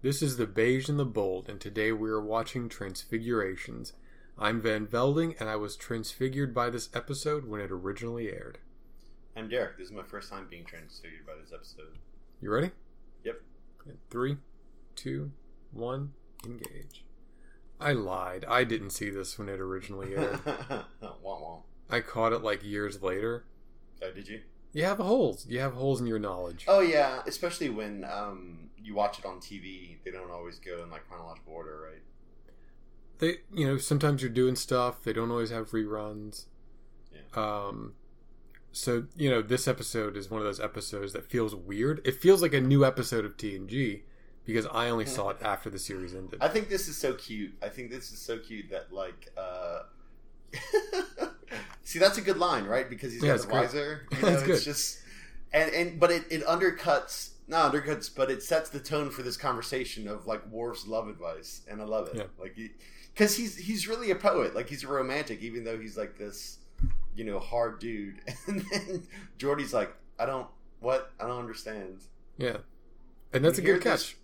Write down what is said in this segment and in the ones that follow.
This is the Beige and the Bold, and today we are watching Transfigurations. I'm Van Velding, and I was transfigured by this episode when it originally aired. I'm Derek. This is my first time being transfigured by this episode. You ready? Yep. Three, two, one, engage. I lied. I didn't see this when it originally aired. I caught it like years later. Oh, did you? You have holes. You have holes in your knowledge. Oh yeah, especially when um, you watch it on TV. They don't always go in like chronological order, right? They, you know, sometimes you're doing stuff. They don't always have reruns. Yeah. Um, so you know, this episode is one of those episodes that feels weird. It feels like a new episode of TNG because I only saw it after the series ended. I think this is so cute. I think this is so cute that like. uh See, that's a good line, right? Because he's Yeah, got the visor. You know, It's good. just and and but it, it undercuts not undercuts, but it sets the tone for this conversation of like Worf's love advice, and I love it. Yeah. Like, because he's he's really a poet. Like he's a romantic, even though he's like this, you know, hard dude. And then Geordi's like, I don't what I don't understand. yeah, and that's a good Here's this- catch.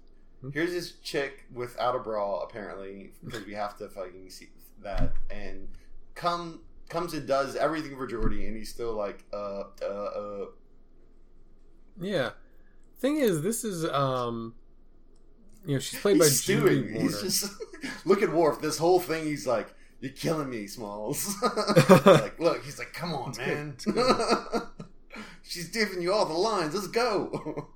Hmm? Here's this chick without a bra, apparently, because we have to fucking see that, and come comes and does everything for Geordi, and he's still like, uh, uh, uh. Yeah. Thing is, this is um, you know, she's played He's by stewing. Julie He's just look at Worf. This whole thing, he's like, "You're killing me, Smalls." like, look, he's like, "Come on, It's good. man." She's giving you all the lines. Let's go.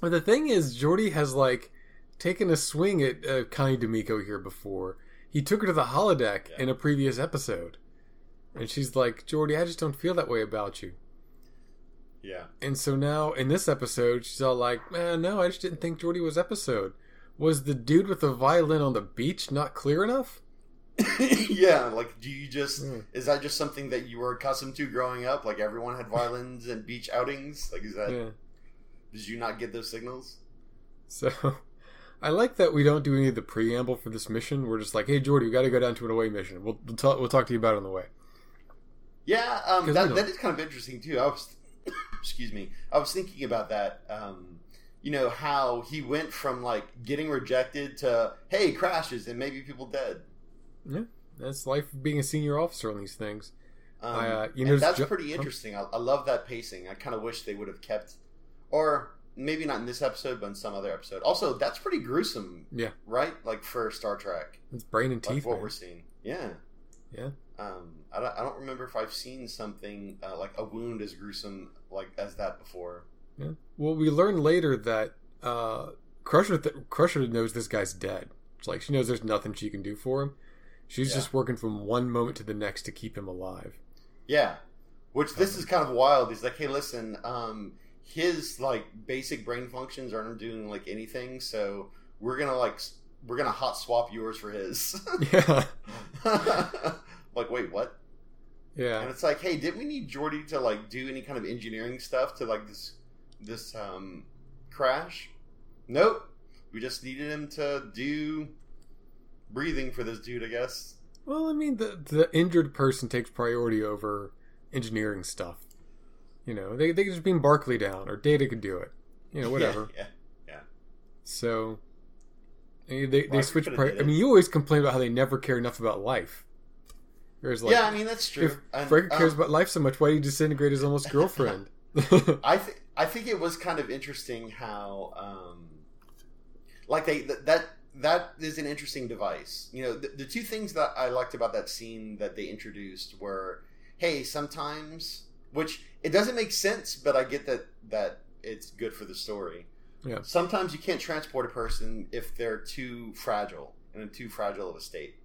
But the thing is, Geordi has like taken a swing at uh, Connie D'Amico here before. He took her to the holodeck Yeah. in a previous episode, and she's like, "Geordi, I just don't feel that way about you." yeah. And so now in this episode, she's all like, "Man, no, I just didn't think Geordi was episode. Was the dude with the violin on the beach not clear enough?" yeah, like do you just Mm. is that just something that you were accustomed to growing up? Like everyone had violins and beach outings? Like is that Yeah. did you not get those signals? So I like that we don't do any of the preamble for this mission. We're just like, "Hey, Geordi, we got to go down to an away mission. We'll we'll, talk we'll talk to you about it on the way." Yeah, um, that, that is kind of interesting too. I was, excuse me, I was thinking about that. Um, you know how he went from like getting rejected to hey crashes and maybe people dead. Yeah, that's life of being a senior officer on these things. Um, uh, you know, that's ju- pretty interesting. I, I love that pacing. I kind of wish they would have kept, or maybe not in this episode, but in some other episode. Also, that's pretty gruesome. Yeah. Right. Like for Star Trek, It's brain and like teeth. what man. we're seeing. Yeah. Yeah. Um, I don't, I don't remember if I've seen something uh, like a wound as gruesome like as that before. Yeah. Well, we learn later that uh, Crusher th- Crusher knows this guy's dead. It's like she knows there's nothing she can do for him. She's Yeah. just working from one moment to the next to keep him alive. Yeah, which this is kind of wild. He's like, hey, listen, um, his like basic brain functions aren't doing like anything, so we're gonna like we're gonna hot swap yours for his. Yeah. like, wait, what? And it's like, hey, didn't we need Geordi to like do any kind of engineering stuff to like this this um crash? Nope. We just needed him to do breathing for this dude, I guess. Well, I mean, the the injured person takes priority over engineering stuff. You know, they they could just beam Barkley down, or Data could do it. You know, whatever. Yeah. yeah. So they they, they switch. Pri- I mean, you always complain about how they never care enough about life. Whereas, like, yeah, I mean that's true. if And, cares um, about life so much, why do you disintegrate his almost girlfriend? I think I think it was kind of interesting how, um, like they th- that that is an interesting device. You know, the, the two things that I liked about that scene that they introduced were, hey, sometimes, which it doesn't make sense, but I get that that it's good for the story. Yeah. Sometimes you can't transport a person if they're too fragile in too fragile of a state.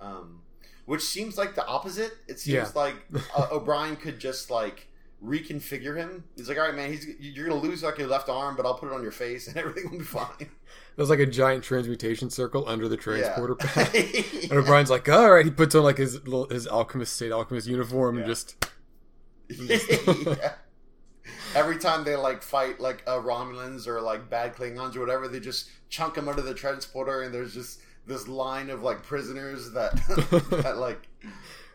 Um, which seems like the opposite. It seems Yeah. like uh, O'Brien could just like reconfigure him. He's like, all right, man, he's you're gonna lose like your left arm, but I'll put it on your face, and everything will be fine. There's like a giant transmutation circle under the transporter Yeah. pad. And O'Brien's like, all right. He puts on like his little, his alchemist state alchemist uniform and just yeah. Every time they like fight like uh, Romulans or like bad Klingons or whatever, they just chunk them under the transporter, and there's just this line of like prisoners that that like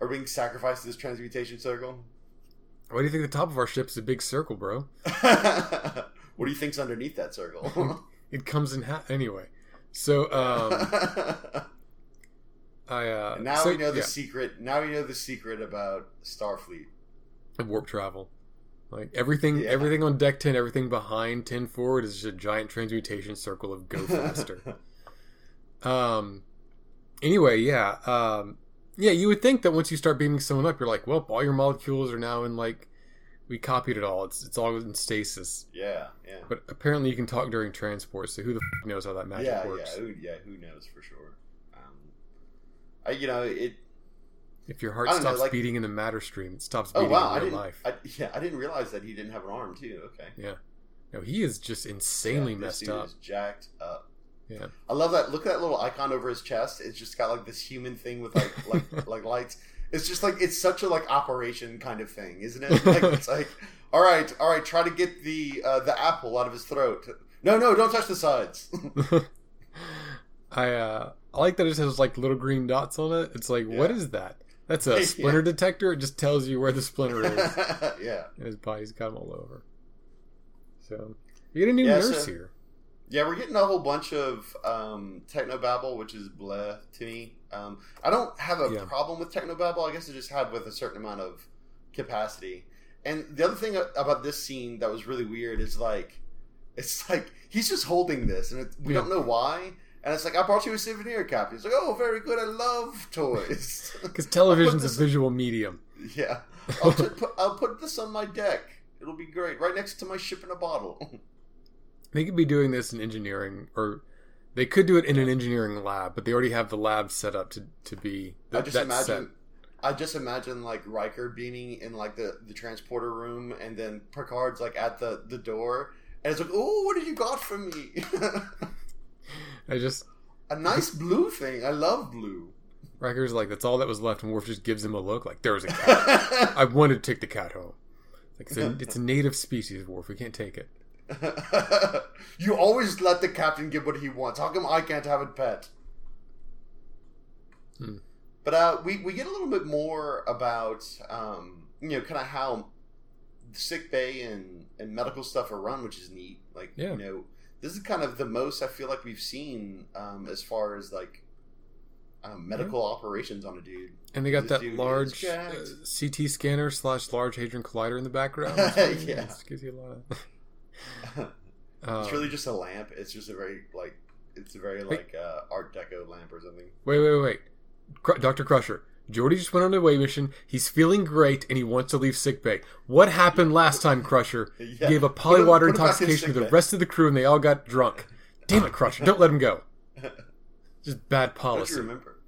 are being sacrificed to this transmutation circle. Why do you think the top of our ship's a big circle, bro? what do you think's underneath that circle? It comes in half anyway. So um, I uh, And now so, we know the yeah, secret. Now we know the secret about Starfleet. and warp travel. Like everything, Yeah. everything on deck ten, everything behind ten forward is just a giant transmutation circle of go faster. Um. Anyway, yeah, um, yeah. You would think that once you start beaming someone up, you're like, well, all your molecules are now in like, we copied it all. It's it's all in stasis. yeah, yeah, But apparently, you can talk during transport. So who the f- knows how that magic yeah, works? yeah. Who, yeah, who knows for sure? Um, I, you know, it. If your heart don't know, stops like- beating in the matter stream, it stops Oh beating wow, I in real didn't. life. I, yeah, I didn't realize that he didn't have an arm too. Okay, Yeah. no, he is just insanely Yeah, messed up. is jacked up. Yeah. I love that. Look at that little icon over his chest. It's just got like this human thing with like like like lights. It's just like it's such a like operation kind of thing, isn't it? Like it's like, all right, all right, try to get the uh, the apple out of his throat. No, no, don't touch the sides. I uh, I like that it has like little green dots on it. It's like, what Yeah. is that? That's a splinter detector. It just tells you where the splinter is. yeah, and his body's got him all over. So you get a new Yeah, nurse so- here. Yeah, we're getting a whole bunch of um, technobabble, which is bleh to me. Um, I don't have a Yeah. problem with technobabble. I guess I just had with a certain amount of capacity. And the other thing about this scene that was really weird is like, it's like he's just holding this, and it, we Yeah. don't know why. And it's like, I brought you a souvenir, Captain. It's like, oh, very good. I love toys. Because television's a visual medium. yeah, I'll, t- put, I'll put this on my deck. It'll be great, right next to my ship in a bottle. They could be doing this in engineering, or they could do it in an engineering lab, but they already have the lab set up to, to be I just imagine. I just imagine like Riker being in like the, the transporter room, and then Picard's like at the, the door, and it's like, "Oh, what have you got for me? I just a nice blue thing. I love blue." Riker's like that's all that was left, and Worf just gives him a look like there was a cat. I wanted to take the cat home. Like it's a, it's a native species, Worf. We can't take it. you always let the captain get what he wants. How come I can't have a pet? Hmm. But uh, we we get a little bit more about um, you know kind of how sick bay and and medical stuff are run, which is neat. Like Yeah. you know this is kind of the most I feel like we've seen um, as far as like um, medical operations on a dude. And they got This that large uh. CT scanner slash large hadron collider in the background. Yeah. Gives you a lot. Of, it's Um, really just a lamp. It's just a very like it's a very like uh, Art Deco lamp or something. Wait, wait, wait. Cr- Dr. Crusher. Geordi just went on a away mission. He's feeling great and he wants to leave sickbay. What happened last time, Crusher? He Yeah. gave a polywater put him back in intoxication to the rest of the crew and they all got drunk. Damn it, Crusher. Don't let him go. Just bad policy. remember?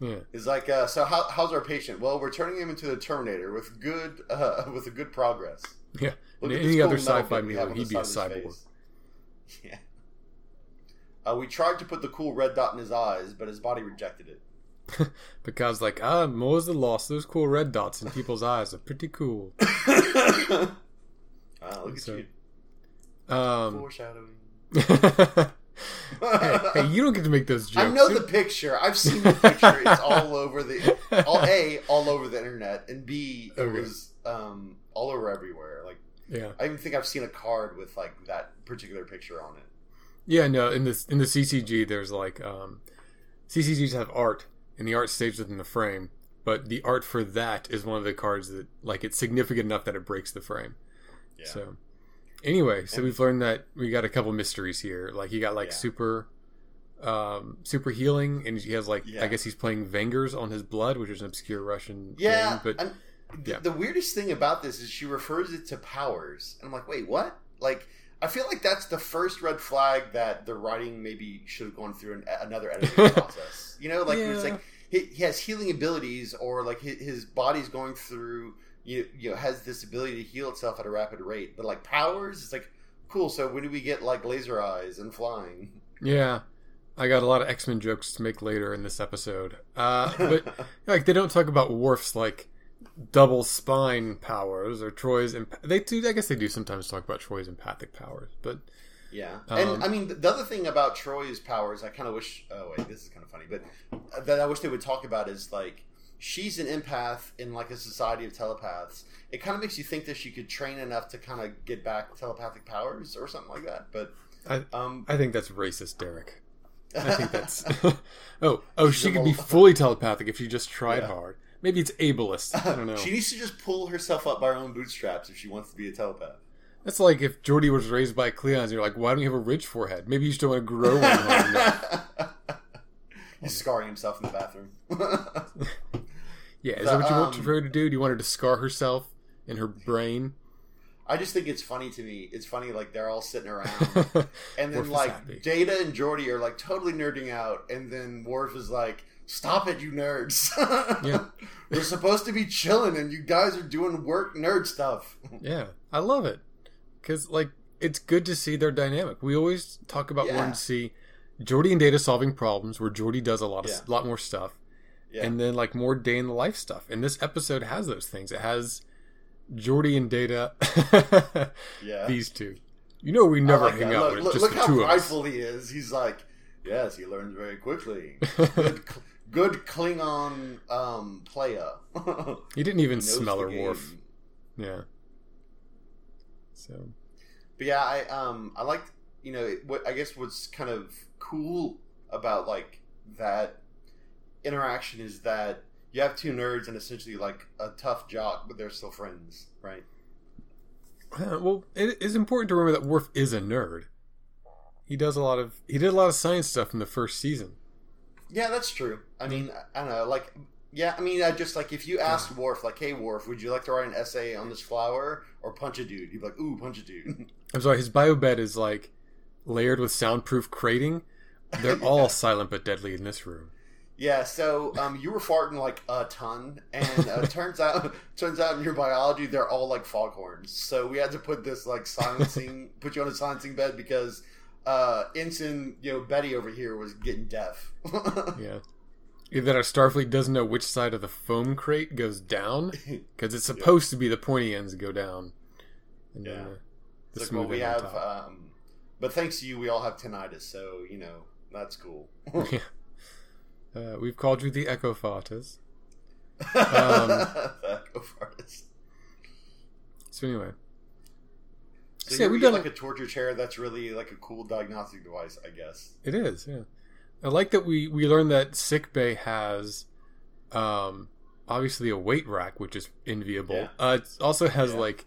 Yeah. It's like, uh, so how, how's our patient? Well, we're turning him into the Terminator with good, uh, with a good progress. Yeah. Look In any this other cool sci-fi movie, have he'd be a side of his cyborg. face. Yeah. Uh, we tried to put the cool red dot in his eyes, but his body rejected it. Because, like, ah, more's the loss. Those cool red dots in people's eyes are pretty cool. Wow, look at you. Um, Foreshadowing. hey, hey, you don't get to make those jokes. I know the picture. I've seen the picture. It's all over the all a all over the internet, and b it Okay. was um, all over everywhere. Like Yeah. I even think I've seen a card with like that particular picture on it. Yeah, no, in this in the CCG there's like um CCGs have art and the art stays within the frame, but the art for that is one of the cards that like it's significant enough that it breaks the frame. Yeah. So anyway, so And- we've learned that we got a couple mysteries here. Like he got like Yeah. super um super healing and he has like Yeah. I guess he's playing Vengers on his blood, which is an obscure Russian Yeah, name, but th- yeah. the weirdest thing about this is she refers it to powers, and I'm like, wait, what? Like, I feel like that's the first red flag that the writing maybe should have gone through an, another editing process. You know, like it's like he, he has healing abilities, or like his, his body's going through, you you know, has this ability to heal itself at a rapid rate, but like powers, it's like cool. So when do we get like laser eyes and flying? yeah. I got a lot of X Men jokes to make later in this episode. Uh, but like they don't talk about Worf's like double spine powers or Troi's. Emp- they do. I guess they do sometimes talk about Troi's empathic powers, but Yeah, Um, and I mean the- the other thing about Troi's powers, I kind of wish. Oh wait, this is kind of funny, but uh, that I wish they would talk about is like she's an empath in like a society of telepaths. It kind of makes you think that she could train enough to kind of get back telepathic powers or something like that. But I Um, I think that's racist, Derek. I think that's oh oh she could be fully telepathic if she just tried Yeah. hard. Maybe it's ableist. I don't know. she needs to just pull herself up by her own bootstraps if she wants to be a telepath. That's like if Geordi was raised by Cleons, you're like, why don't you have a ridge forehead? Maybe you just don't want to grow one hard. He's scarring himself in the bathroom. Yeah, is The, that what you want um, her to do? Do you want her to scar herself in her brain? I just think it's funny to me. It's funny, like they're all sitting around, and then Worf like. Data and Geordi are like totally nerding out, and then Worf is like, "Stop it, you nerds! Yeah. We're supposed to be chilling, and you guys are doing work nerd stuff." Yeah, I love it because like it's good to see their dynamic. We always talk about Yeah. wanting to see Geordi and Data solving problems, where Geordi does a lot of Yeah. lot more stuff, Yeah, and then like more day in the life stuff. And this episode has those things. It has Geordi and Data, yeah. these two. You know, we never like hang that. out Look, with look, just look the how two of us. prideful he is. He's like, "Yes, he learns very quickly. Good, good Klingon um, player." He didn't even smell her Worf. Yeah. So But yeah, I um I liked you know what I guess what's kind of cool about like that interaction is that you have two nerds and essentially like a tough jock, but they're still friends, right? Uh, well, it is important to remember that Worf is a nerd. He does a lot of he did a lot of science stuff in the first season. Yeah, that's true. I mean, I don't know, like. Yeah, I mean, I just like if you asked Worf, like, "Hey, Worf, would you like to write an essay on this flower or punch a dude?" He'd be like, "Ooh, punch a dude." I'm sorry, his bio bed is like layered with soundproof crating. They're all silent but deadly in this room. Yeah, so um, you were farting like a ton, and uh, turns out turns out in your biology they're all like foghorns. So we had to put this like silencing, put you on a silencing bed because uh, ensign, you know, Betty over here was getting deaf. Yeah. That or Starfleet doesn't know which side of the foam crate goes down because it's supposed to be the pointy ends go down. And then, Yeah. uh, the like, well, we have, um, but thanks to you, we all have tinnitus, so you know that's cool. uh, we've called you the Echo Fatas. Go for it. So anyway, So So, we've done like a torture chair. That's really like a cool diagnostic device, I guess. It is, yeah. I like that we we learned that sick bay has, um, obviously a weight rack, which is enviable. Yeah. Uh, it also has Yeah. like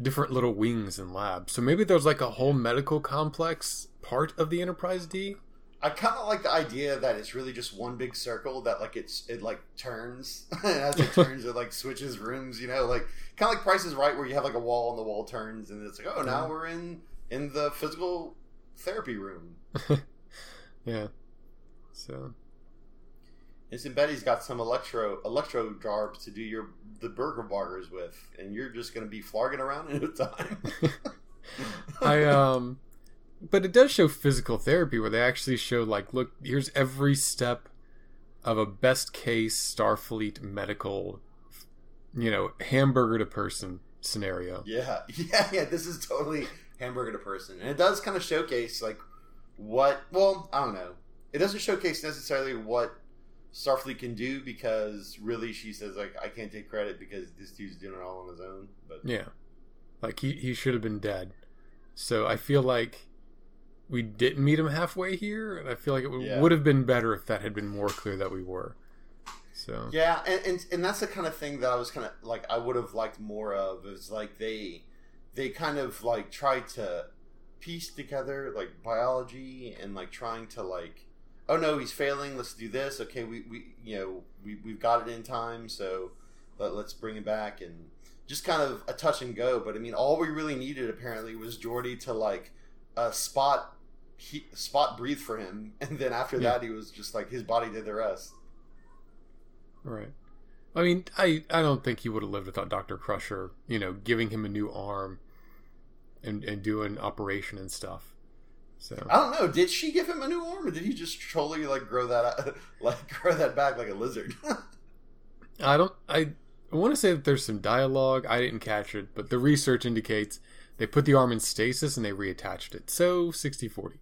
different little wings and labs. So maybe there's like a whole medical complex part of the Enterprise D. I kind of like the idea that it's really just one big circle that like it's it like turns and as it turns it like switches rooms. You know, like kind of like Price is Right, where you have like a wall and the wall turns and it's like oh now we're in in the physical therapy room. Yeah. So Instant Betty's got some electro electro jarbs to do your the burger bars with, and you're just going to be flogging around in no time. I um, but it does show physical therapy where they actually show like, look, here's every step of a best case Starfleet medical, you know, hamburger to person scenario. Yeah, yeah, yeah. This is totally hamburger to person, and it does kind of showcase like what. Well, I don't know. It doesn't showcase necessarily what Starfleet can do because really she says like I can't take credit because this dude's doing it all on his own. But Yeah. Like he, he should have been dead. So I feel like we didn't meet him halfway here, and I feel like it w- Yeah. would have been better if that had been more clear that we were. So yeah, and, and and that's the kind of thing that I was kind of like I would have liked more of is like they they kind of like tried to piece together like biology and like trying to like oh no he's failing let's do this okay we, we you know we, we've got it in time so let, let's bring it back and just kind of a touch and go but i mean all we really needed apparently was geordi to like uh, spot he, spot breathe for him and then after Yeah. that he was just like his body did the rest right. I mean, I I don't think he would have lived without Doctor Crusher. You know, giving him a new arm and and doing operation and stuff. So I don't know. Did she give him a new arm, or did he just totally like grow that like grow that back like a lizard? I don't. I, I want to say that there's some dialogue. I didn't catch it, but the research indicates they put the arm in stasis and they reattached it. So 60-40.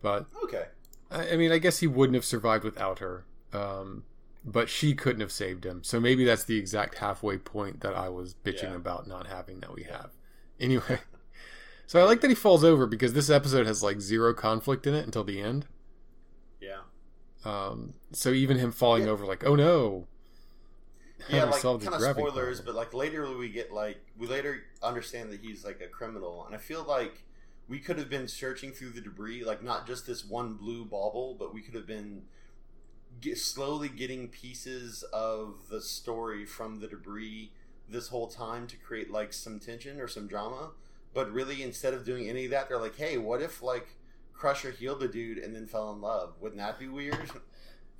But okay. I, I mean, I guess he wouldn't have survived without her. Um, but she couldn't have saved him. So maybe that's the exact halfway point that I was bitching Yeah. about not having that we have. Anyway, So I like that he falls over because this episode has like zero conflict in it until the end. Yeah. Um, so even him falling Yeah. over, like, oh no. Yeah, like kind of spoilers, problem. but like later we get like we later understand that he's like a criminal, and I feel like we could have been searching through the debris, like not just this one blue bauble, but we could have been get, slowly getting pieces of the story from the debris this whole time to create like some tension or some drama. But really, instead of doing any of that, they're like, "Hey, what if like Crusher healed the dude and then fell in love? Wouldn't that be weird?"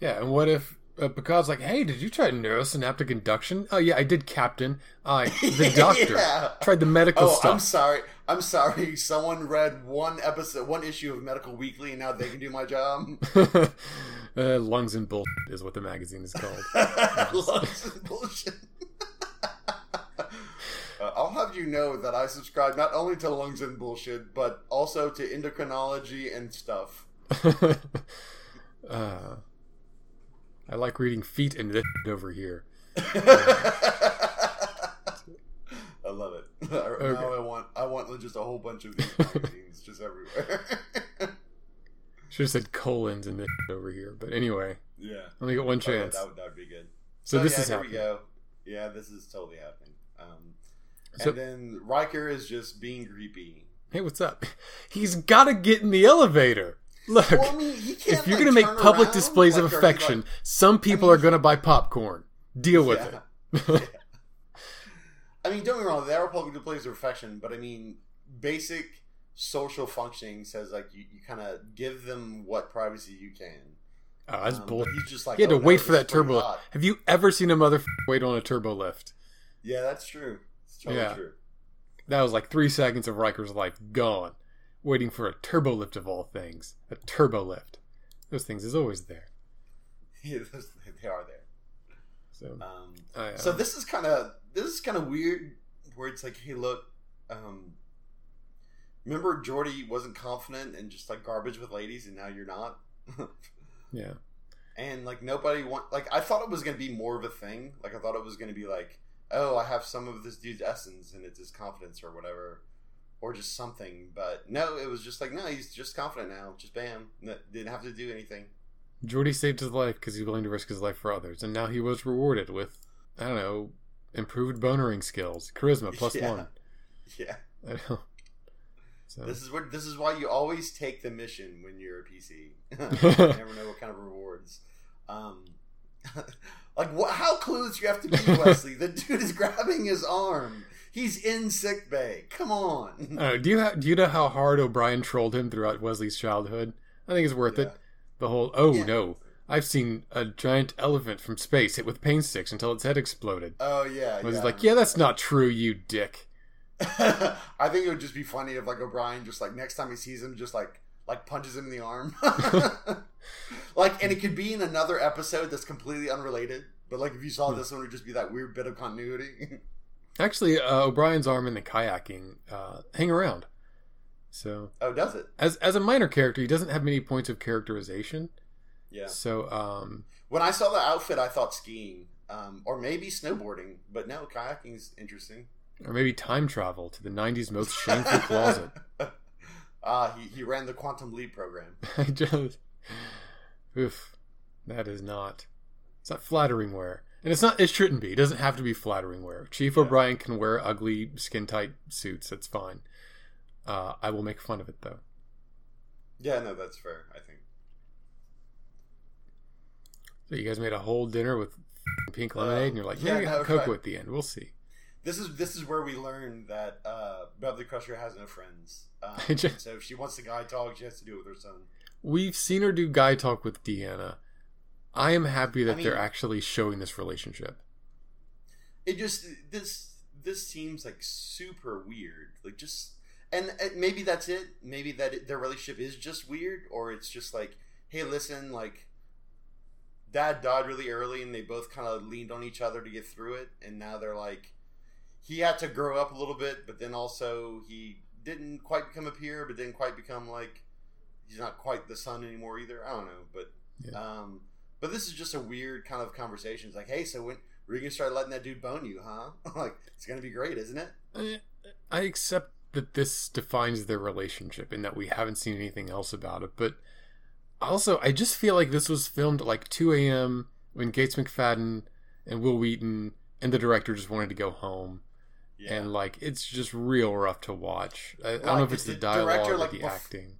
Yeah, and what if uh, Picard's like, hey, did you try neurosynaptic induction? Oh yeah, I did, Captain. I the doctor Yeah. tried the medical Oh, I'm sorry. I'm sorry. Someone read one episode, one issue of Medical Weekly, and now they can do my job. uh, lungs and bull is what the magazine is called. Lungs and bullshit. Uh, I'll have you know that I subscribe not only to Lungs and Bullshit, but also to endocrinology and stuff. uh, I like reading feet and this over here. I love it. Now Okay. I want I want just a whole bunch of these just everywhere. Should have said colons and this over here, but anyway, yeah. only got one Oh, yeah, chance. that would that would be good. So this yeah, is here happening. we go. Yeah, this is totally happening. Um, and So- then Riker is just being creepy. Hey, what's up? He's got to get in the elevator. Look, Well, I mean, if you're like, going to make public around, displays of like, he, affection, like- some people mean, are going to buy popcorn. Deal with Yeah. it. I mean, don't get me wrong, there are public displays of affection, but I mean, basic social functioning says like you, you kind of give them what privacy you can. Oh, that's Um, bull. but He's just like He had "Oh, to wait this for that turbo. hot." Have you ever seen a mother wait on a turbo lift? Yeah, that's true. It's totally Yeah. true. That was like three seconds of Riker's life gone, waiting for a turbo lift of all things. A turbo lift. Those things is always there. Yeah, those- they are there. So, Um, I, uh, So this is kind of this is kind of weird, where it's like, hey, look, um, remember Geordi wasn't confident and just like garbage with ladies, and now you're not. yeah. and like nobody want like I thought it was gonna be more of a thing. Like I thought it was gonna be like, oh, I have some of this dude's essence, and it's his confidence or whatever, or just something. But no, it was just like, no, he's just confident now. Just bam, N- didn't have to do anything. Geordi saved his life because he's willing to risk his life for others, and now he was rewarded with, I don't know, improved bonering skills, charisma plus Yeah. one. Yeah, I know. So, this is what this is why you always take the mission when you're a PC. you never know what kind of rewards. Um, like what, how clueless you have to be, Wesley. the dude is grabbing his arm. He's in sick bay. Come on. Uh, do you ha- do you know how hard O'Brien trolled him throughout Wesley's childhood? I think it's worth Yeah. it. The whole oh Yeah. no, I've seen a giant elephant from space hit with paint sticks until its head exploded. Oh yeah. I was yeah. like, yeah, that's not true, you dick. I think it would just be funny if like O'Brien just like next time he sees him just like like punches him in the arm. like and it could be in another episode that's completely unrelated. But like if you saw this one it would just be that weird bit of continuity. Actually, uh, O'Brien's arm in the kayaking uh, hang around. So oh, does it? as as a minor character, he doesn't have many points of characterization. Yeah. So um, When I saw the outfit I thought skiing. Um, or maybe snowboarding, but no, kayaking's interesting. or maybe time travel to the '90s most shameful closet. Ah, he, he ran the Quantum Leap program. I just, oof, that is not. It's not flattering wear, and it's not. It shouldn't be. It doesn't have to be flattering wear. Chief Yeah. O'Brien can wear ugly, skin tight suits. That's fine. Uh, I will make fun of it though. Yeah, no, that's fair. I think. So you guys made a whole dinner with pink lemonade, and you're like, yeah, yeah, no, cocoa right. at the end. We'll see. This is this is where we learn that uh, Beverly Crusher has no friends. Um, so if she wants the guy talk, she has to do it with her son. We've seen her do guy talk with Deanna. I am happy that I mean- they're actually showing this relationship. It just this this seems like super weird. Like just and maybe that's it. Maybe that it, their relationship is just weird, or it's just like, hey, listen, like. Dad died really early, and they both kind of leaned on each other to get through it. And now they're like, he had to grow up a little bit, but then also he didn't quite become a peer, but didn't quite become like he's not quite the son anymore either. I don't know, but Yeah. um, but this is just a weird kind of conversation. It's like, hey, so when we're you gonna start letting that dude bone you, huh? like it's gonna be great, isn't it? I, accept that this defines their relationship and that we haven't seen anything else about it. But also, I just feel like this was filmed at like 2 a.m. when Gates McFadden and Wil Wheaton and the director just wanted to go home. Yeah. And like, it's just real rough to watch. I, I don't know if it's the the dialogue director, or like, the bef- acting.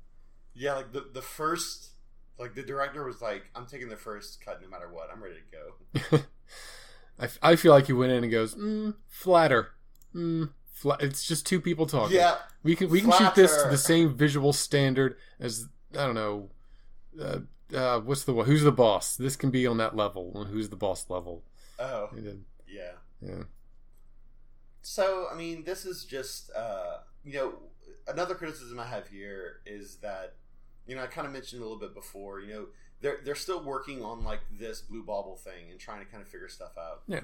yeah, like the the first, like the director was like, "I'm taking the first cut no matter what. I'm ready to go." I, f- I feel like he went in and goes, mm, flatter. Mm, fla-. It's just two people talking. Yeah, We can we can shoot this to the same visual standard as I don't know, uh, uh, what's the who's the boss? This can be on that level. on Who's the boss level? oh yeah. Yeah, So I mean, this is just uh, you know another criticism I have here is that you know I kind of mentioned a little bit before. You know they're they're still working on like this blue bauble thing and trying to kind of figure stuff out. Yeah.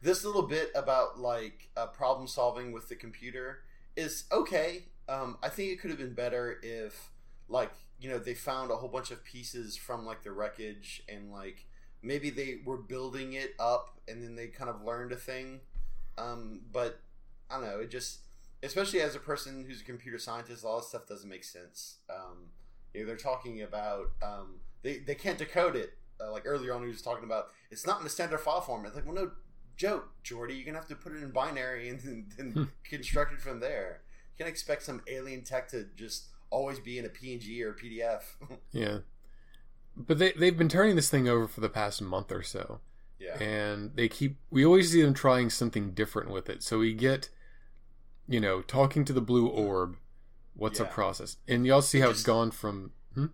This little bit about like uh, problem solving with the computer is okay. Um, I think it could have been better if like you know they found a whole bunch of pieces from like the wreckage and like maybe they were building it up and then they kind of learned a thing um, but I don't know. It just, especially as a person who's a computer scientist, all this stuff doesn't make sense. Um, you know, they're talking about um, they they can't decode it. Uh, like earlier on, he was talking about it's not in a standard file format. It's like, well, no, joke, Geordi. You're gonna have to put it in binary and, and, and construct it from there. You can't expect some alien tech to just always be in a PNG or a PDF. yeah. But they they've been turning this thing over for the past month or so. yeah, and they keep we always see them trying something different with it so we get you know talking to the blue orb what's a process and y'all see It how it's gone from hmm?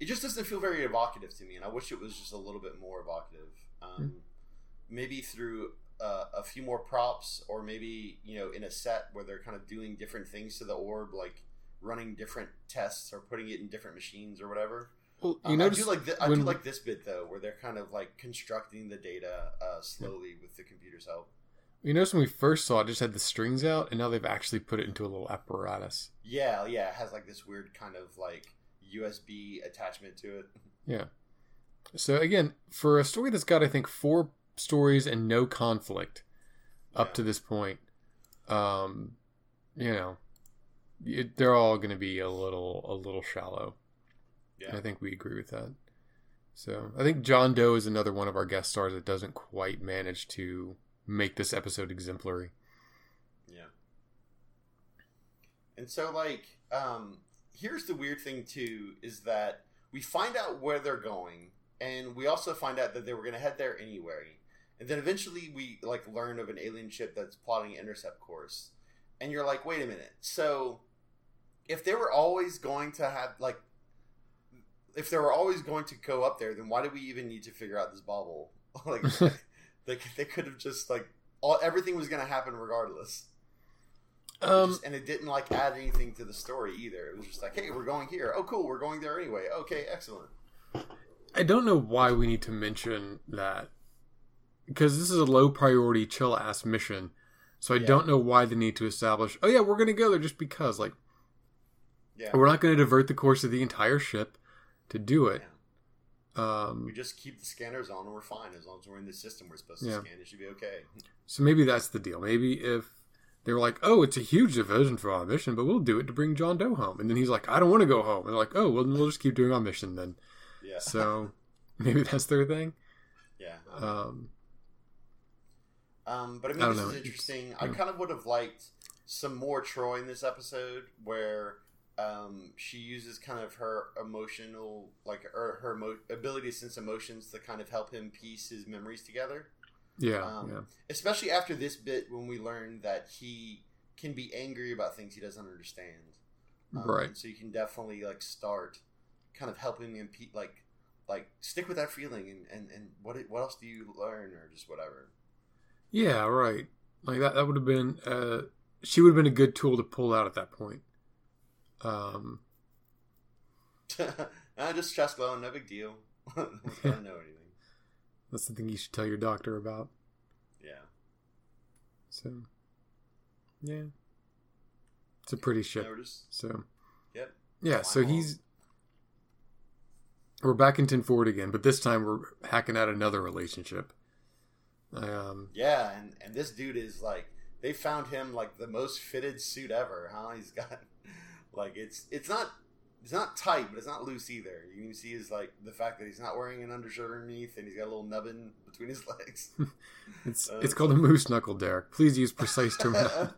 it just doesn't feel very evocative to me, and I wish it was just a little bit more evocative. Um, Maybe through uh, a few more props, or maybe you know, in a set where they're kind of doing different things to the orb, like running different tests or putting it in different machines or whatever. well you Um, notice I do like th- I do like this bit though, where they're kind of like constructing the data uh, slowly with the computer's help. You notice when we first saw it, it just had the strings out and now they've actually put it into a little apparatus Yeah, yeah, it has like this weird kind of like USB attachment to it. yeah so again for a story that's got i think four stories and no conflict up Yeah. to this point um you know it, they're all going to be a little a little shallow Yeah, I think we agree with that. So I think John Doe is another one of our guest stars that doesn't quite manage to make this episode exemplary. Yeah. And so like um here's the weird thing too is that we find out where they're going and we also find out that they were going to head there anyway. And then eventually we like learn of an alien ship that's plotting an intercept course. And you're like, "Wait a minute. So if they were always going to have like if they were always going to go up there, then why do we even need to figure out this bubble? like they they could have just like all everything was going to happen regardless. It Um, just- and it didn't like add anything to the story either. It was just like, hey, we're going here. Oh, cool, we're going there anyway. Okay, excellent. I don't know why we need to mention that because this is a low priority chill ass mission. So I Yeah. don't know why the need to establish. Oh yeah, we're gonna go there just because. Like Yeah, we're not gonna divert the course of the entire ship to do it. Um, we just keep the scanners on and we're fine as long as we're in the system we're supposed to Yeah. scan. It should be okay. So maybe that's the deal. Maybe if they were like, "Oh, it's a huge diversion for our mission, but we'll do it to bring John Doe home," and then he's like, "I don't want to go home," and they're like, "Oh, well, then we'll just keep doing our mission then." Yeah, So maybe that's their thing. yeah. Um, Um, but I mean, I this know. is interesting. I kind of would have liked some more Troi in this episode, where um, she uses kind of her emotional, like her, her emo- ability to sense emotions to kind of help him piece his memories together. yeah, Um, yeah, especially after this bit when we learn that he can be angry about things he doesn't understand. Um, right. So you can definitely like start kind of helping him pe- like like stick with that feeling and and, and what what else do you learn or just whatever. Yeah, right. Like that. That would have been. Uh, she would have been a good tool to pull out at that point. Um, uh, just chest glowing, no big deal. I don't know anything. that's the thing you should tell your doctor about. Yeah. So, yeah, it's a pretty ship. No, we're just So, Yep. yeah. So Wow. he's we're back in Ten Forward again, but this time we're hacking at another relationship. Um, yeah, and and this dude is like they found him like the most fitted suit ever. Huh? He's got like it's it's not it's not tight, but it's not loose either. You can see is like the fact that he's not wearing an undershirt underneath, and he's got a little nubbin between his legs. it's uh, it's called a moose knuckle, Derek. Please use precise terminology.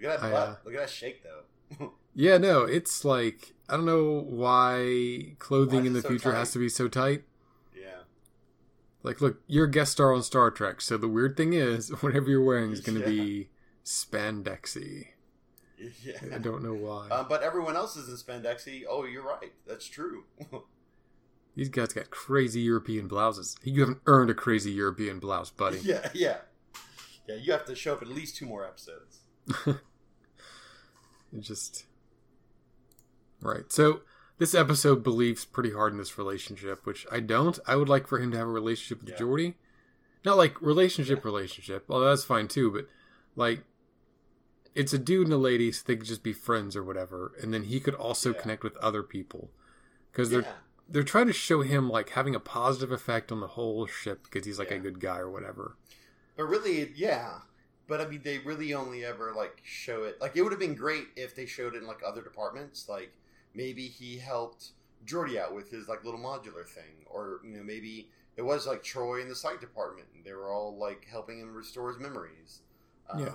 Look at that butt. Uh, Look at that shake, though. yeah, no, it's like I don't know why clothing why in the so future tight? has to be so tight. Yeah. Like, look, you're a guest star on Star Trek, so the weird thing is, whatever you're wearing is going to yeah. be spandexy. Yeah. I don't know why. Uh, but everyone else is in spandexy. Oh, you're right. That's true. These guys got crazy European blouses. You haven't earned a crazy European blouse, buddy. Yeah, yeah. Yeah, you have to show up at least two more episodes. just. Right. So, this episode believes pretty hard in this relationship, which I don't. I would like for him to have a relationship with yeah. Geordi. Not like relationship, relationship. Well, that's fine too, but like it's a dude and a lady, so they could just be friends or whatever, and then he could also yeah. connect with other people because they're yeah. they're trying to show him like having a positive effect on the whole ship because he's like yeah. a good guy or whatever. But really, yeah. But I mean, they really only ever like show it. Like it would have been great if they showed it in like other departments. Like maybe he helped Geordi out with his like little modular thing, or you know maybe it was like Troi in the site department. And they were all like helping him restore his memories. Um, yeah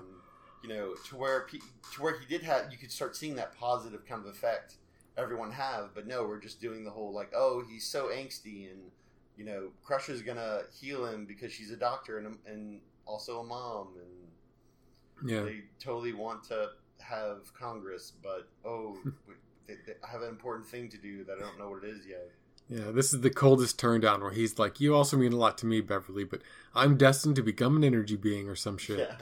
you know, to where to where he did have, you could start seeing that positive kind of effect everyone have. But no, we're just doing the whole like, oh, he's so angsty, and you know, Crusher's gonna heal him because she's a doctor and and also a mom, and yeah, they totally want to have Congress, but oh, they, they have an important thing to do that I don't know what it is yet. Yeah, this is the coldest turn down where he's like, "You also mean a lot to me, Beverly, but I'm destined to become an energy being or some shit." Yeah.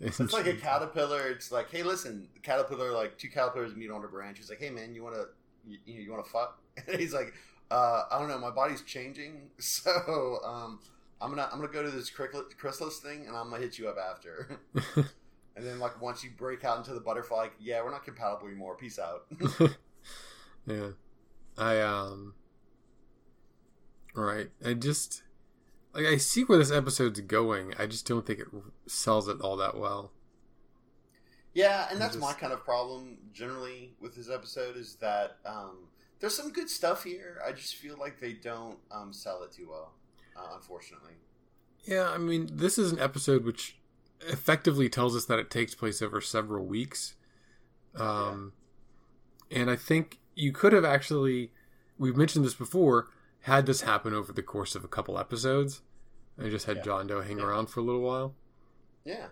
It's like a caterpillar. It's like, hey, listen, the caterpillar, like two caterpillars meet on a branch. He's like, hey, man, you want to, you, you want to fuck? And he's like, uh, I don't know, my body's changing, so um, I'm gonna I'm gonna go to this chrysalis thing, and I'm gonna hit you up after. and then like once you break out into the butterfly, like, yeah, we're not compatible anymore. Peace out. yeah, I um, right. I just like I see where this episode's going. I just don't think it sells it all that well. Yeah, and that's just... my kind of problem generally with this episode is that um, there's some good stuff here. I just feel like they don't um, sell it too well, uh, unfortunately. Yeah, I mean, this is an episode which effectively tells us that it takes place over several weeks. Um, yeah. And I think you could have actually, we've mentioned this before, had this happen over the course of a couple episodes. I just had yeah. John Doe hang yeah. around for a little while. Yeah.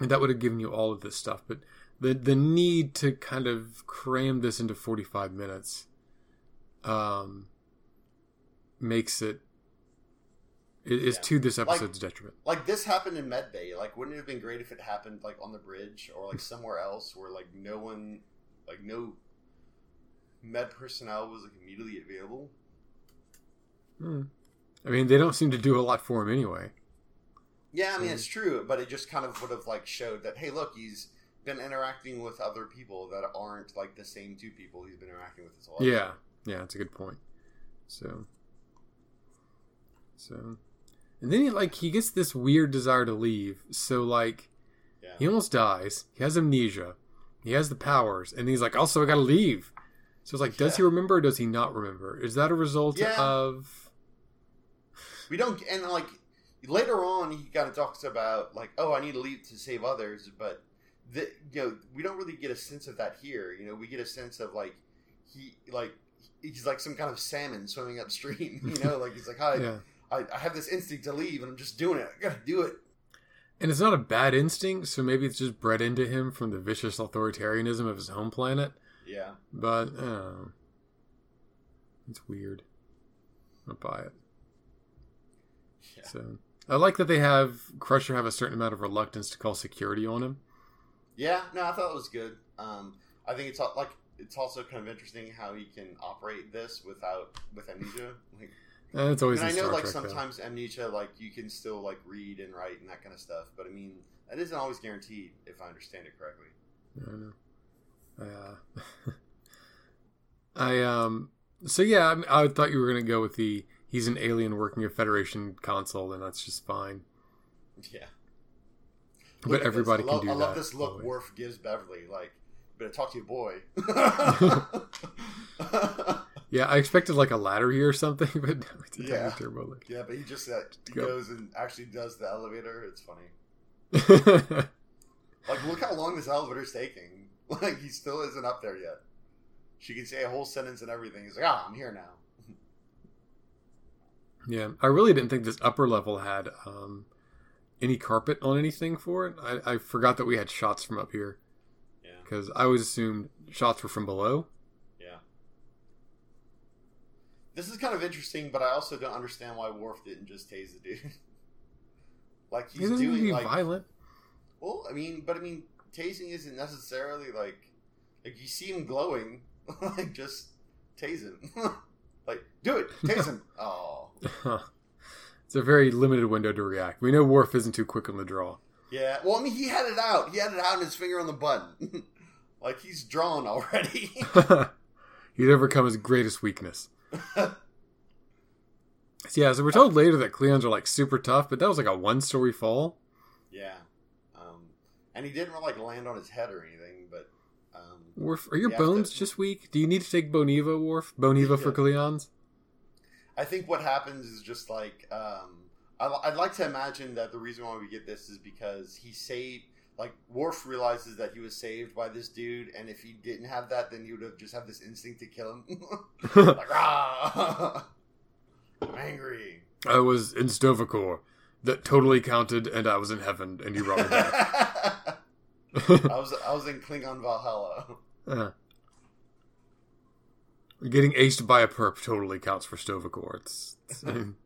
And that would have given you all of this stuff, but the the need to kind of cram this into 45 minutes um makes it it is yeah. to this episode's like, detriment. Like this happened in Medbay. Like, wouldn't it have been great if it happened like on the bridge or like somewhere else where like no one, like no med personnel was like immediately available? Hmm. I mean, they don't seem to do a lot for him anyway. Yeah, I mean it's true, but it just kind of would have like showed that hey, look, he's been interacting with other people that aren't like the same two people he's been interacting with his whole life. Yeah, yeah, that's a good point. So, so, and then he like he gets this weird desire to leave. So like, yeah. he almost dies. He has amnesia. He has the powers, and he's like, also I gotta leave. So it's like, does yeah. he remember? or Does he not remember? Is that a result yeah. of we don't and like later on he kind of talks about like oh i need to leave to save others but the, you know we don't really get a sense of that here you know? We get a sense of like he like he's like some kind of salmon swimming upstream you know? Like he's like hi yeah. I, I have this instinct to leave and i'm just doing it. I gotta do it. And it's not a bad instinct so maybe it's just bred into him from the vicious authoritarianism of his home planet. Yeah. But uh, it's weird. I buy it yeah. So I like that they have Crusher have a certain amount of reluctance to call security on him. Yeah, no, I thought it was good. Um, I think it's like it's also kind of interesting how he can operate this without with amnesia. Like, that's always. I, mean, I know, like sometimes though. amnesia, like you can still like read and write and that kind of stuff, but I mean that isn't always guaranteed if I understand it correctly. I know. I, uh, I um. So yeah, I, I thought you were going to go with the he's an alien working a Federation console, and that's just fine. Yeah. Look but everybody this. I love, can do I that. love this look always. Worf gives Beverly. Like, better talk to your boy. Yeah, I expected like a ladder here or something, but no, it's a Yeah. turbo lift. yeah, but he just uh, he Go. goes and actually does the elevator. It's funny. Like, look how long this elevator's taking. Like, he still isn't up there yet. She can say a whole sentence and everything. He's like, ah, I'm here now. Yeah, I really didn't think this upper level had um, any carpet on anything for it. I, I forgot that we had shots from up here Yeah, because I always assumed shots were from below. yeah. This is kind of interesting, but I also don't understand why Worf didn't just tase the dude. like, he's doesn't need to doing, like, violent. Well, I mean, but I mean, tasing isn't necessarily like like you see him glowing, like just tase him, like do it, him. Oh, it's a very limited window to react. We know Worf isn't too quick on the draw. yeah. Well, I mean, he had it out. He had it out in his finger on the button, like he's drawn already. He'd overcome his greatest weakness. So, yeah, so we're told later that Klingons are like super tough, but that was like a one story fall. yeah, um, and he didn't like land on his head or anything, but um, Worf, are your bones just weak? Do you need to take Boniva, Worf? Boniva for Yeah. Klingons? I think what happens is just like um, I, I'd like to imagine that the reason why we get this is because he saved. Like Worf realizes that he was saved by this dude, and if he didn't have that, then he would have just had this instinct to kill him. like rah, I'm angry. I was in Sto-vo-kor. That totally counted, and I was in heaven, and you brought me back. I was I was in Klingon Valhalla. Uh. Getting aced by a perp totally counts for Sto-vo-kor. It's, it's- I mean,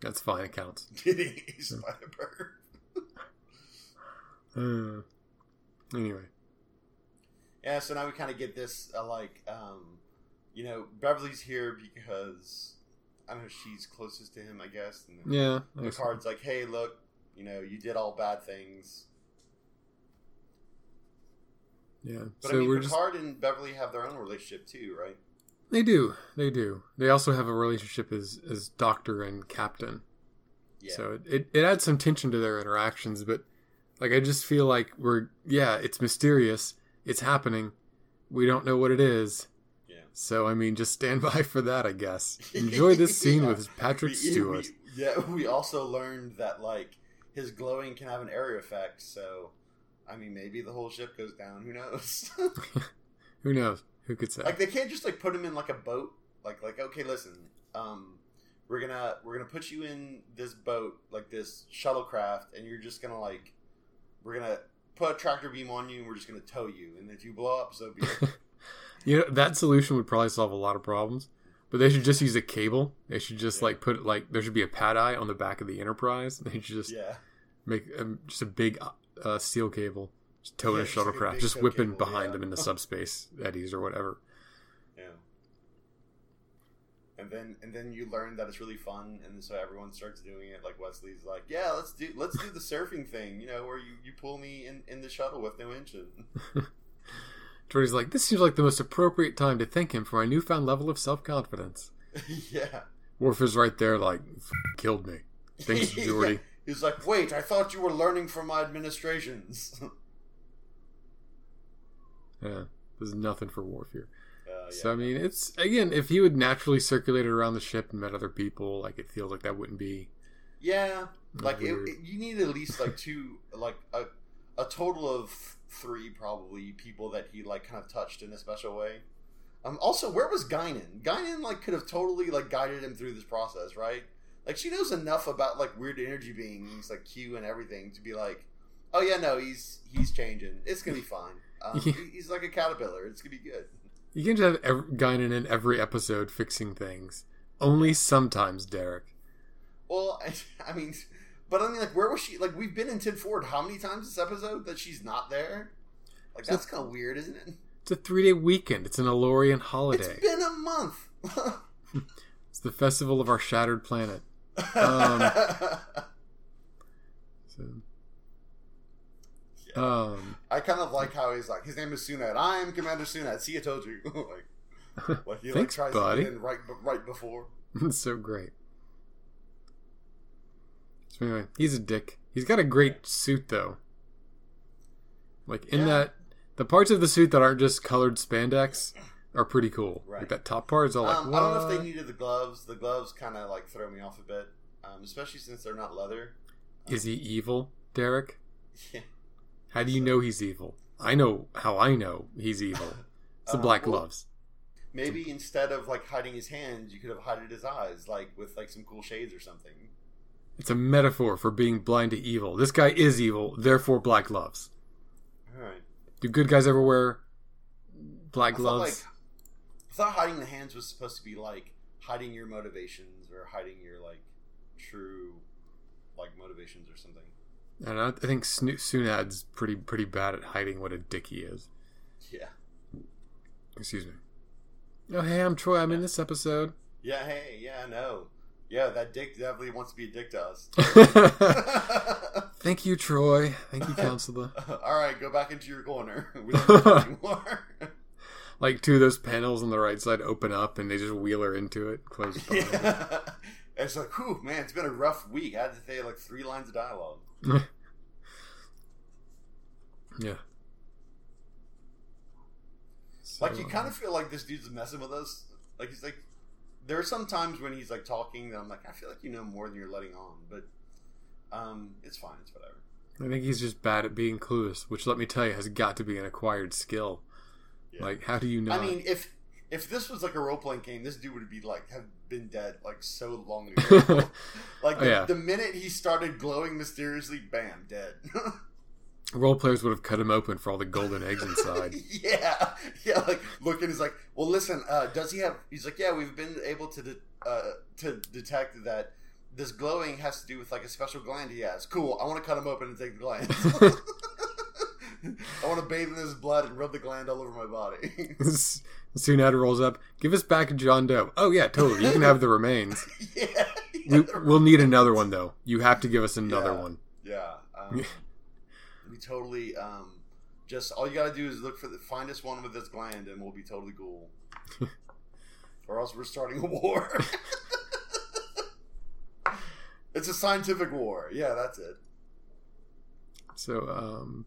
that's fine. It counts. Getting aced by a bird. Uh, anyway, Yeah, so now we kind of get this, uh, like, um, you know, Beverly's here because I don't know she's closest to him, I guess. And yeah. The card's Picard's like, "Hey, look, you know, you did all bad things." Yeah. But so I mean, we're just Picard and Beverly have their own relationship too, right? they do they do they also have a relationship as as doctor and captain. Yeah. So it, it it adds some tension to their interactions, but like I just feel like we're yeah it's mysterious it's happening we don't know what it is. Yeah. So I mean, just stand by for that. I guess enjoy this scene Yeah. with Patrick We- Stewart. we- yeah, we also learned that like his glowing can have an area effect. So, I mean, maybe the whole ship goes down. Who knows? Who knows? Who could say? like they can't just like put him in like a boat. Like like okay, listen, um, we're gonna we're gonna put you in this boat like this shuttlecraft, and you're just gonna like we're gonna put a tractor beam on you, and we're just gonna tow you, and if you blow up, so be it. You know that solution would probably solve a lot of problems. But they should just use a cable. They should just Yeah. like put like there should be a pad eye on the back of the Enterprise. They should just yeah. make um, just a big uh, steel cable, just towing Yeah, a just like a shuttlecraft, just whipping cable, behind yeah. them into subspace eddies or whatever. Yeah. And then and then you learn that it's really fun, and so everyone starts doing it. Like Wesley's like, "Yeah, let's do let's do the surfing thing, you know, where you, you pull me in, in the shuttle with no engine." Geordi's like, this seems like the most appropriate time to thank him for my newfound level of self confidence. yeah. Worf is right there, like, "F- killed me. Thanks, Geordi. He's like, "Wait, I thought you were learning from my administrations." uh, yeah, there's nothing for Worf here. yeah. So I mean, it's again, if he would naturally circulate around the ship and met other people, like it feels like that wouldn't be Yeah, like it, it- you need at least like two, like a a total of three probably people that he like kind of touched in a special way. Um, also, where was Guinan? Guinan like could have totally like guided him through this process, right? Like she knows enough about like weird energy beings, like Q and everything, to be like, oh yeah, no, he's he's changing. It's gonna be fine. Um, Yeah. He's like a caterpillar. It's gonna be good. You can just have ev Guinan in every episode fixing things. Only sometimes, Derek. Well, I, I mean, but I mean, like, where was she? Like, we've been in Ten Forward how many times this episode that she's not there? Like, that's kind of weird, isn't it? It's a three day weekend. It's an El-Aurian holiday. It's been a month. It's the festival of our shattered planet. Um, So, um, I kind of like how he's like, his name is Sunad. I'm Commander Sunad. See, I told you. like, like he like Thanks, tries buddy. to get in right, right before. it's so great. So anyway, he's a dick. He's got a great suit though. Like in Yeah. that, the parts of the suit that aren't just colored spandex are pretty cool. Right. Like that top part is all like, Um, I don't know if they needed the gloves. The gloves kind of like throw me off a bit, um, especially since they're not leather. Is he evil, Derek? Yeah. How do you know he's evil? I know how I know he's evil. It's the Uh, black well- gloves. Maybe instead of like hiding his hands, you could have hided his eyes, like with like some cool shades or something. It's a metaphor for being blind to evil. This guy is evil, therefore black gloves. All right. Do good guys ever wear black gloves? I thought hiding the hands was supposed to be like hiding your motivations or hiding your like true like motivations or something. and I, I think Sno- Sunad's pretty pretty bad at hiding what a dick he is. Yeah. Excuse me. Oh hey, I'm Troi. I'm in this episode. Yeah. Hey. Yeah. No. Yeah. That dick definitely wants to be a dick to us. Thank you, Troi. Thank you, counselor. All right. Go back into your corner. We don't anymore. Like two of those panels on the right side open up and they just wheel her into it. Close her. yeah. It's like, whew, man, it's been a rough week. I had to say like three lines of dialogue. Yeah. Like you kind of feel like this dude's messing with us. Like he's like, there are some times when he's like talking that I'm like, I feel like you know more than you're letting on, but um, it's fine. It's whatever. I think he's just bad at being clueless, which let me tell you has got to be an acquired skill. Yeah. Like, how do you know? I mean, if if this was like a role playing game, this dude would be like have been dead like so long ago. like Oh, the, yeah. the minute he started glowing mysteriously, bam, dead. role players would have cut him open for all the golden eggs inside. yeah, yeah. Like looking he's like, well, listen. Uh, does he have? He's like, yeah. We've been able to de- uh, to detect that this glowing has to do with like a special gland he has. Cool. I want to cut him open and take the gland. I want to bathe in his blood and rub the gland all over my body. Sunad rolls up. Give us back John Doe. Oh yeah, totally. You can have the remains. yeah, We, yeah, we'll need another one though. You have to give us another Yeah. one. Yeah. Um, we totally um, just all you gotta do is look for the find us one with this gland and we'll be totally cool. or else we're starting a war. it's a scientific war. Yeah, that's it. So, um,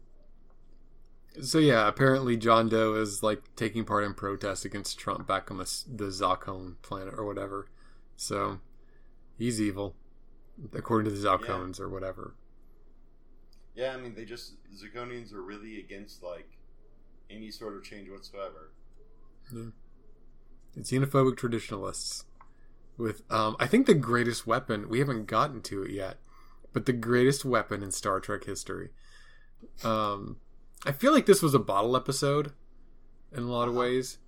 so yeah, apparently John Doe is like taking part in protests against Trump back on the the Zalcone planet or whatever. So he's evil, according to the Zalcones or whatever. Yeah, I mean they just Zirconians are really against like any sort of change whatsoever. It's xenophobic traditionalists with, um, I think the greatest weapon. We haven't gotten to it yet, but the greatest weapon in Star Trek history. Um, I feel like this was a bottle episode in a lot of Uh-huh. ways.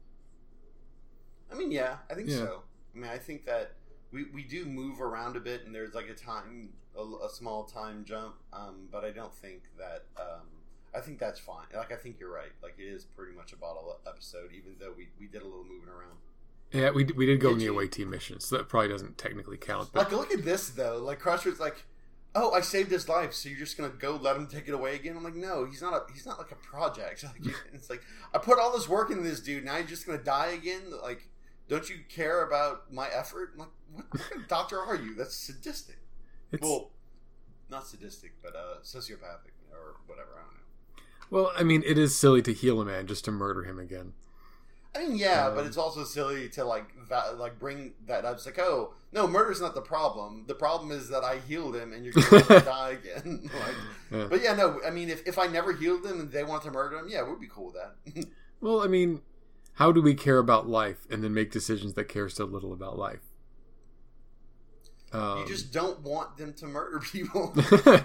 I mean, yeah, I think Yeah. so. I mean, I think that we, we do move around a bit, and there's like a time, a, a small time jump. Um, but I don't think that. Um, I think that's fine. Like, I think you're right. Like, it is pretty much a bottle episode, even though we, we did a little moving around. Yeah, we we did go on the away team mission, so that probably doesn't technically count. But Like, look at this though. Like, Crusher's like, "Oh, I saved his life, so you're just gonna go let him take it away again?" I'm like, "No, he's not. A, he's not like a project. Like, it's like I put all this work into this dude. Now you're just gonna die again? Like, don't you care about my effort? I'm like, what kind of doctor are you? That's sadistic. it's Well, not sadistic, but uh, sociopathic or whatever. I don't know. well, I mean, it is silly to heal a man just to murder him again. I mean, yeah, Um, but it's also silly to like va- like bring that up. It's like, oh no, murder's not the problem. The problem is that I healed him, and you're going to die again. like, Yeah. But yeah, no, I mean, if, if I never healed him and they want to murder him, yeah, we'd be cool with that. Well, I mean, how do we care about life and then make decisions that care so little about life? Um, you just don't want them to murder people.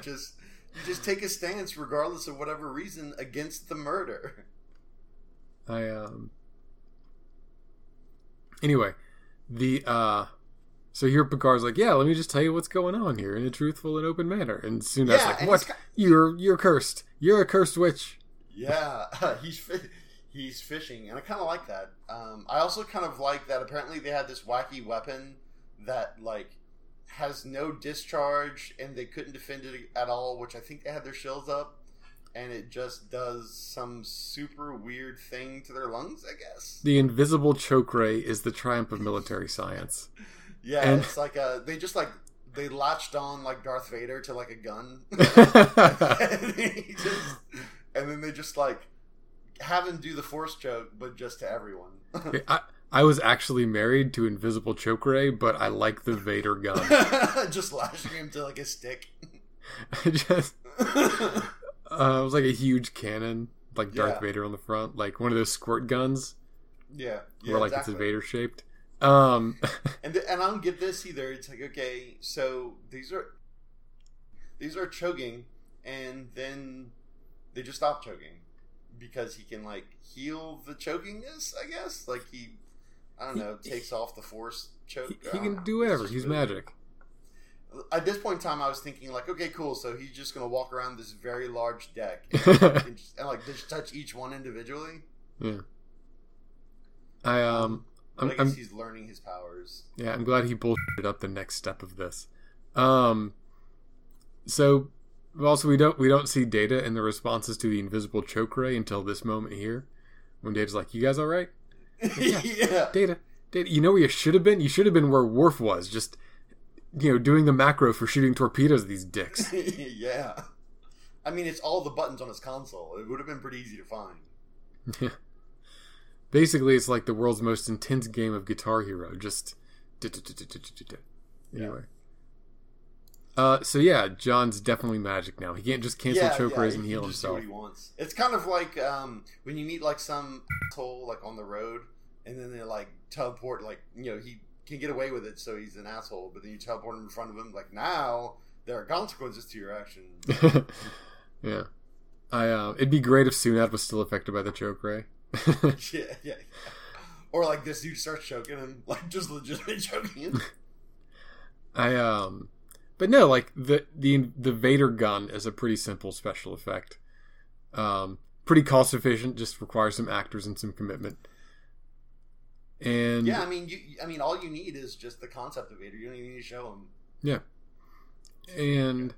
just you just take a stance, regardless of whatever reason, against the murder. I um. Anyway, the uh, so here Picard's like, yeah, let me just tell you what's going on here in a truthful and open manner, and soon Yeah, as like, what? You're you're cursed. You're a cursed witch. Yeah, he's fi- he's fishing, and I kind of like that. Um, I also kind of like that. Apparently, they had this wacky weapon that like has no discharge, and they couldn't defend it at all. Which I think they had their shields up, and it just does some super weird thing to their lungs. I guess. The invisible choke ray is the triumph of military science. Yeah, And- it's like a they just like they latched on like Darth Vader to like a gun. and just and then they just like have him do the force choke, but just to everyone. I, I was actually married to Invisible Chokray, but I like the Vader gun. just lashing him to like a stick. just uh, it was like a huge cannon, like Darth Yeah. Vader on the front, like one of those squirt guns, Yeah, yeah, where like exactly. it's Vader shaped. Um, And th- and I don't get this either. It's like okay, so these are these are choking, and then they just stop choking because he can like heal the chokingness. I guess like he, I don't know, He- takes off the force choke. he, he can know. do whatever. He's really- magic. At this point in time, I was thinking like, okay, cool. So he's just gonna walk around this very large deck and, and, just, and like just touch each one individually. Yeah. I um, But I'm, I guess I'm he's learning his powers. Yeah, I'm glad he bullshitted up the next step of this. Um, so also we don't we don't see Data in the responses to the invisible choke ray until this moment here, when Data's like, "You guys all right?" Yeah. yeah. Data, Data, you know where you should have been? You should have been where Worf was, just you know, doing the macro for shooting torpedoes these dicks. yeah. I mean, it's all the buttons on his console. It would have been pretty easy to find. Yeah. Basically, it's like the world's most intense game of Guitar Hero. Just anyway. Uh, so yeah, John's definitely magic now. He can't just cancel yeah, choke yeah, he and heal just do himself. what he wants. It's kind of like um, when you meet like some asshole like on the road, and then they like teleport. Like you know, he can get away with it, so he's an asshole. But then you teleport him in front of him. Like now, there are consequences to your actions. yeah. I uh, it'd be great if Sunad was still affected by the choke ray. yeah, yeah, yeah. Or like this dude starts choking him, like just legitimately choking him. I um but no, like the the the Vader gun is a pretty simple special effect. Um pretty cost efficient, just requires some actors and some commitment. And yeah, I mean, you, I mean, all you need is just the concept of Vader. You don't even need to show him. Yeah, and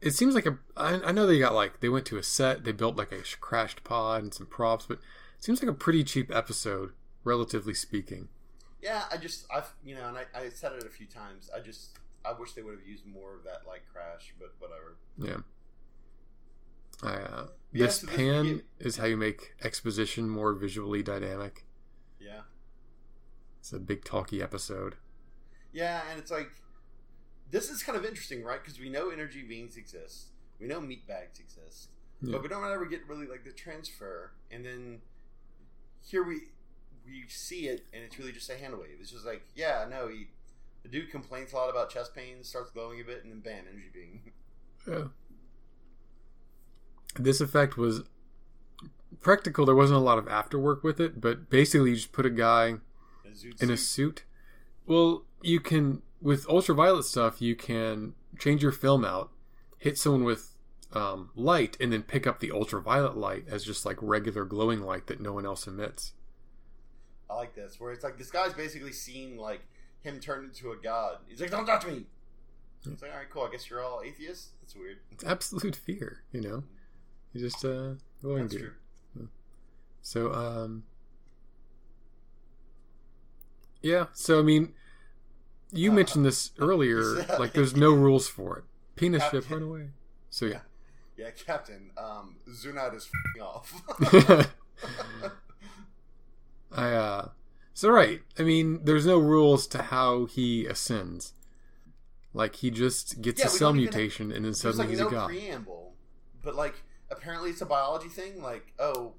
it seems like a I, I know they got like they went to a set, they built like a crashed pod and some props, but it seems like a pretty cheap episode relatively speaking. Yeah, I just, I've, you know, and I, I said it a few times. I just, I wish they would have used more of that, like crash, but whatever. Yeah. I, uh, Yeah, this so this- pan yeah. is how you make exposition more visually dynamic. It's a big talky episode. yeah, and it's like, this is kind of interesting, right? Because we know energy beings exist, we know meat bags exist, Yeah. but we don't ever get really like the transfer. And then here we we see it, and it's really just a hand wave. It's just like, yeah, no, he. The dude complains a lot about chest pain, starts glowing a bit, and then bam, energy being. Yeah. This effect was practical. There wasn't a lot of after work with it, but basically, you just put a guy A zoot in a suit. suit. Well, you can with ultraviolet stuff. You can change your film out, hit someone with um, light, and then pick up the ultraviolet light as just like regular glowing light that no one else emits. I like this, where it's like this guy's basically seen like him turn into a god. He's like, "Don't touch me." It's like, all right, cool. I guess you're all atheists. That's weird. It's absolute fear, you know. You just uh, glowing That's dude. true. So, um, yeah. So, I mean, you Uh, mentioned this earlier. yeah. Like, there's no rules for it. Penis Captain. ship, run away. So, yeah. Yeah, Captain. Um, Sunad is off. I, uh, so right. I mean, there's no rules to how he ascends. Like, he just gets Yeah, a cell mutation and then suddenly like he's no a god. preamble, but like apparently it's a biology thing. Like, oh,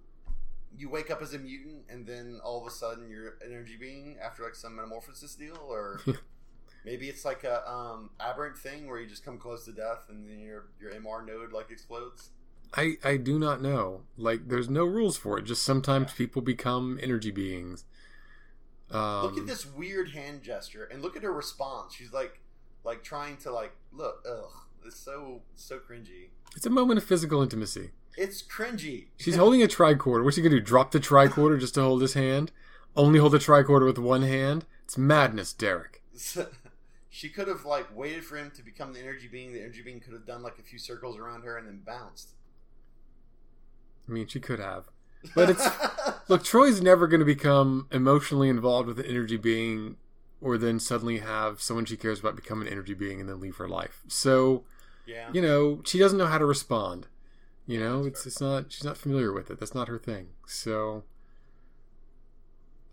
you wake up as a mutant, and then all of a sudden you're an energy being after like some metamorphosis deal, or maybe it's like a um, aberrant thing where you just come close to death, and then your your MR node like explodes. I, I do not know. Like, there's no rules for it. Just sometimes people become energy beings. Um, look at this weird hand gesture, and look at her response. She's like, like trying to like look. Ugh, it's so so cringy. It's a moment of physical intimacy. It's cringy. She's holding a tricorder. What's she gonna do? Drop the tricorder just to hold his hand? Only hold the tricorder with one hand? It's madness, Derek. she could have like waited for him to become the energy being. The energy being could have done like a few circles around her and then bounced. I mean, she could have. But it's look. Troi's never going to become emotionally involved with an energy being, or then suddenly have someone she cares about become an energy being and then leave her life. So yeah. you know she doesn't know how to respond. You know, it's it's not she's not familiar with it. That's not her thing. So,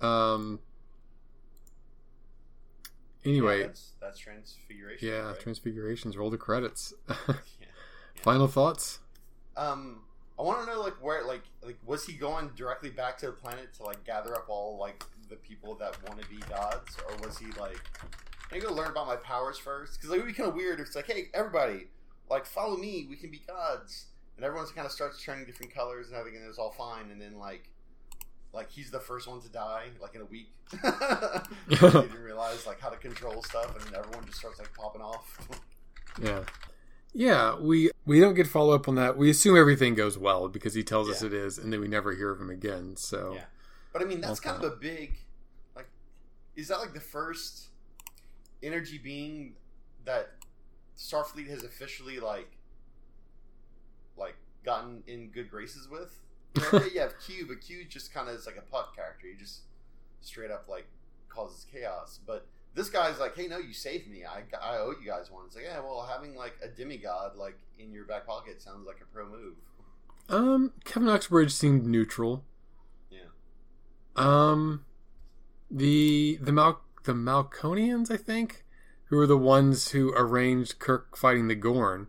um. Anyway, Yeah, that's that's transfiguration. yeah, right? transfigurations. Roll the credits. Yeah. Final thoughts? Um, I want to know like where like like was he going directly back to the planet to like gather up all like the people that want to be gods, or was he like, I maybe go learn about my powers first? Because like, it would be kind of weird if it's like, hey, everybody, like follow me, we can be gods, and everyone kind of starts turning different colors and everything, and it's all fine, and then like. Like he's the first one to die, like in a week. he didn't realize like how to control stuff, and everyone just starts like popping off. Yeah. Yeah, we we don't get follow up on that. We assume everything goes well because he tells us it is, and then we never hear of him again. So Yeah. But I mean, that's kind of a big, like, is that like the first energy being that Starfleet has officially like, like gotten in good graces with? You know, you have Q, but Q just kind of is like a puck character. He just straight up like causes chaos. But this guy's like, hey, no, you saved me. I, I owe you guys one. It's like, yeah, well, having like a demigod like in your back pocket sounds like a pro move. um, Kevin Uxbridge seemed neutral. Yeah. Um, the the Mal the Malconians, I think, who are the ones who arranged Kirk fighting the Gorn.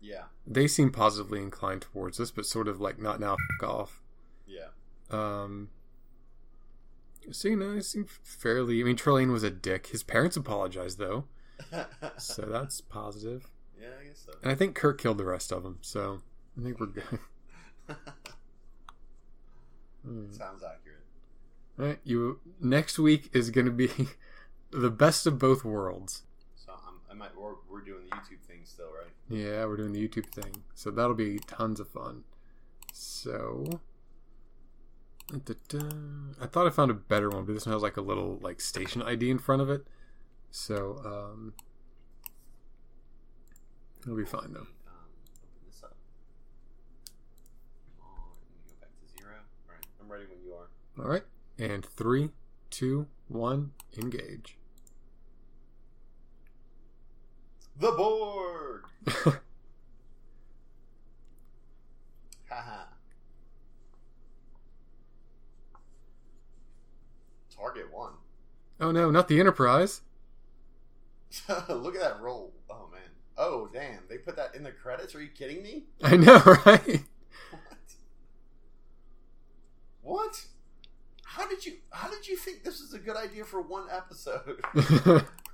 Yeah. They seem positively inclined towards this, but sort of like not now. F- off. Yeah. Um. So you know, it seemed fairly. I mean, Trelane was a dick. His parents apologized though, so that's positive. yeah, I guess so. And I think Kirk killed the rest of them, so I think we're good. Hmm. Sounds accurate. All right, you next week is going to be the best of both worlds. I'm, might. We're, we're doing the YouTube thing still, right? Yeah, we're doing the YouTube thing, so that'll be tons of fun. So. I thought I found a better one, but this one has like a little like station ID in front of it, so um, it'll be fine though. Um, open this up. Let me go back to zero. All right, I'm ready when you are. All right, and three, two, one, engage. The board. Haha. Target one. oh no, not the Enterprise. Look at that roll. Oh man. Oh damn! They put that in the credits. Are you kidding me? I know, right? What? What? How did you? How did you think this was a good idea for one episode?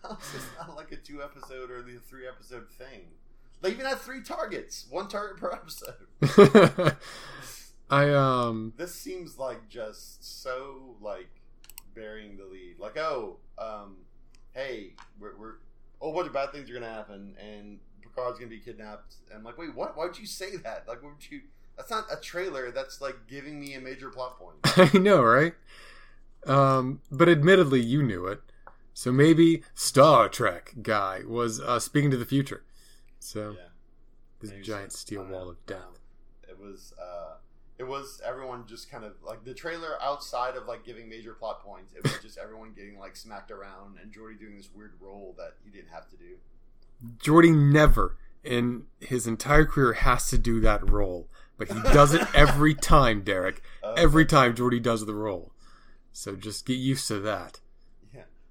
How is not like a two episode or the three episode thing? They even had three targets, one target per episode. I um This seems like just so like burying the lead. Like, oh, um, hey, we're, we're a whole bunch of bad things are gonna happen, and Picard's gonna be kidnapped. And I'm like, wait, what? Why would you say that? Like, would you? That's not a trailer. That's like giving me a major plot point. I know, right? Um, but admittedly, you knew it. So maybe Star Trek guy was uh, speaking to the future. So Yeah. this Maybe giant so. steel I don't know. wall of death. It was uh it was everyone just kind of like the trailer outside of like giving major plot points it was just everyone getting like smacked around and geordi doing this weird role that he didn't have to do Geordi never in his entire career has to do that role, but he does it every time, Derek. Uh, Every time Geordi does the role. So just get used to that.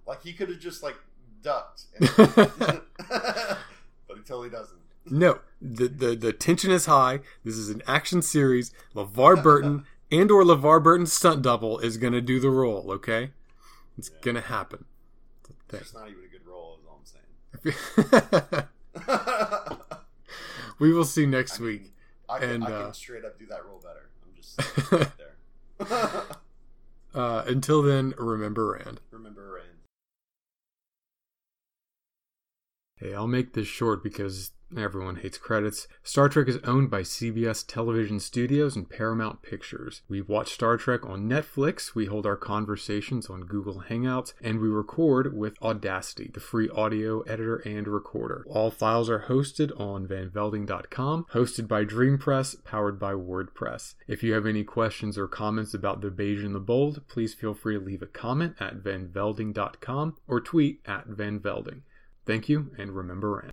Like he could have just like ducked but he totally doesn't No, the, the the tension is high. This is an action series. LeVar Burton and or LeVar Burton's stunt double is gonna do the role. Okay, it's Yeah. gonna happen. it's not even a good role is all i'm saying we will see next I mean, week. I can, And, I uh, can straight up do that role better i'm just right there Uh, until then, remember rand Hey, I'll make this short because everyone hates credits. Star Trek is owned by CBS Television Studios and Paramount Pictures. We watch Star Trek on Netflix, we hold our conversations on Google Hangouts, and we record with Audacity, the free audio editor and recorder. All files are hosted on vanvelding.com, hosted by DreamPress, powered by WordPress. If you have any questions or comments about the beige and the bold, please feel free to leave a comment at vanvelding.com or tweet at vanvelding. Thank you, and remember.